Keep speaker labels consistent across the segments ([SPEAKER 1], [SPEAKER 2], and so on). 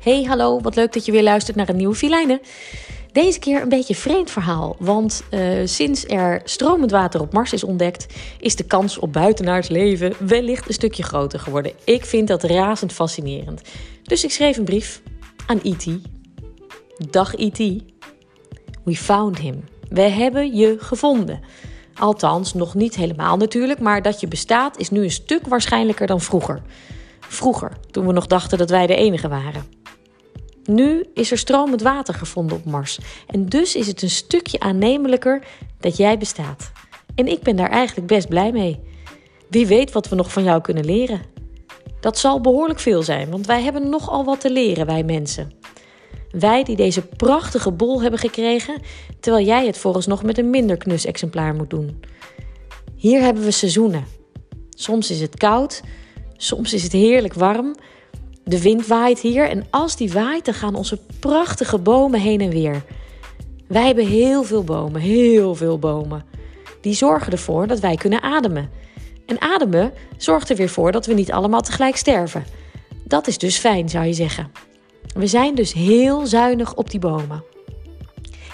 [SPEAKER 1] Hey, hallo, wat leuk dat je weer luistert naar een nieuwe Filijnen. Deze keer een beetje vreemd verhaal, want uh, sinds er stromend water op Mars is ontdekt, is de kans op buitenaards leven wellicht een stukje groter geworden. Ik vind dat razend fascinerend. Dus ik schreef een brief aan E.T. Dag E.T. We found him. We hebben je gevonden. Althans, nog niet helemaal natuurlijk, maar dat je bestaat is nu een stuk waarschijnlijker dan vroeger. Vroeger, toen we nog dachten dat wij de enige waren. Nu is er stromend water gevonden op Mars en dus is het een stukje aannemelijker dat jij bestaat. En ik ben daar eigenlijk best blij mee. Wie weet wat we nog van jou kunnen leren. Dat zal behoorlijk veel zijn, want wij hebben nogal wat te leren, wij mensen. Wij die deze prachtige bol hebben gekregen, terwijl jij het vooralsnog met een minder knus exemplaar moet doen. Hier hebben we seizoenen. Soms is het koud, soms is het heerlijk warm. De wind waait hier en als die waait, dan gaan onze prachtige bomen heen en weer. Wij hebben heel veel bomen, heel veel bomen. Die zorgen ervoor dat wij kunnen ademen. En ademen zorgt er weer voor dat we niet allemaal tegelijk sterven. Dat is dus fijn, zou je zeggen. We zijn dus heel zuinig op die bomen.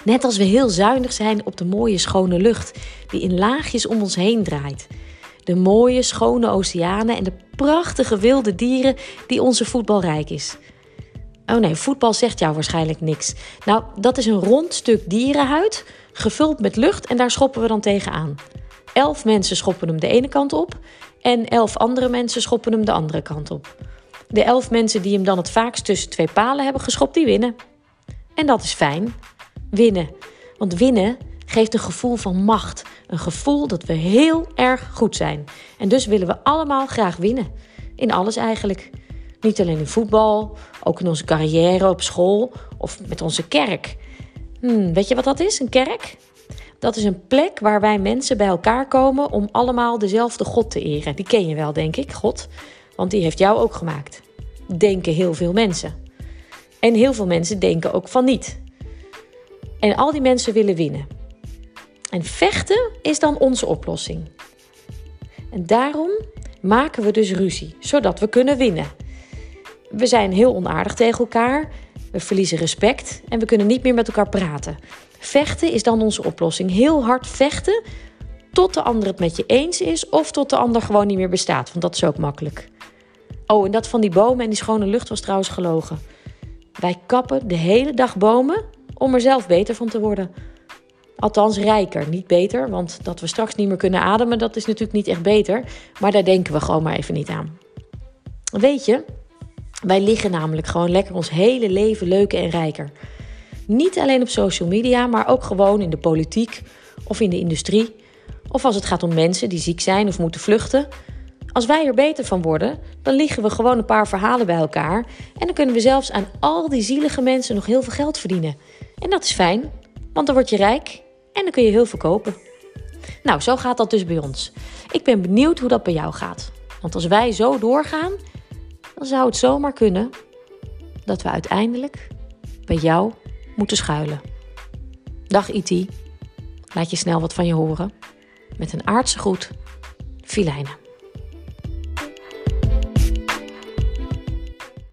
[SPEAKER 1] Net als we heel zuinig zijn op de mooie schone lucht die in laagjes om ons heen draait. De mooie schone oceanen en de prachtige wilde dieren die onze voetbal rijk is. Oh nee, voetbal zegt jou waarschijnlijk niks. Nou, dat is een rond stuk dierenhuid, gevuld met lucht en daar schoppen we dan tegenaan. Elf mensen schoppen hem de ene kant op en elf andere mensen schoppen hem de andere kant op. De elf mensen die hem dan het vaakst tussen twee palen hebben geschopt, die winnen. En dat is fijn. Winnen. Want winnen geeft een gevoel van macht. Een gevoel dat we heel erg goed zijn. En dus willen we allemaal graag winnen. In alles eigenlijk. Niet alleen in voetbal, ook in onze carrière op school of met onze kerk. Hmm, weet je wat dat is, een kerk? Dat is een plek waar wij mensen bij elkaar komen om allemaal dezelfde God te eren. Die ken je wel, denk ik, God. Want die heeft jou ook gemaakt. Denken heel veel mensen. En heel veel mensen denken ook van niet. En al die mensen willen winnen. En vechten is dan onze oplossing. En daarom maken we dus ruzie, zodat we kunnen winnen. We zijn heel onaardig tegen elkaar, we verliezen respect en we kunnen niet meer met elkaar praten. Vechten is dan onze oplossing. Heel hard vechten tot de ander het met je eens is of tot de ander gewoon niet meer bestaat, want dat is ook makkelijk. Oh, en dat van die bomen en die schone lucht was trouwens gelogen. Wij kappen de hele dag bomen om er zelf beter van te worden. Althans, rijker, niet beter, want dat we straks niet meer kunnen ademen, dat is natuurlijk niet echt beter. Maar daar denken we gewoon maar even niet aan. Weet je, wij liggen namelijk gewoon lekker ons hele leven leuker en rijker. Niet alleen op social media, maar ook gewoon in de politiek of in de industrie. Of als het gaat om mensen die ziek zijn of moeten vluchten. Als wij er beter van worden, dan liggen we gewoon een paar verhalen bij elkaar. En dan kunnen we zelfs aan al die zielige mensen nog heel veel geld verdienen. En dat is fijn, want dan word je rijk en dan kun je heel veel kopen. Nou, zo gaat dat dus bij ons. Ik ben benieuwd hoe dat bij jou gaat. Want als wij zo doorgaan, dan zou het zomaar kunnen dat we uiteindelijk bij jou moeten schuilen. Dag IT, laat je snel wat van je horen. Met een aardse groet, Filijnen.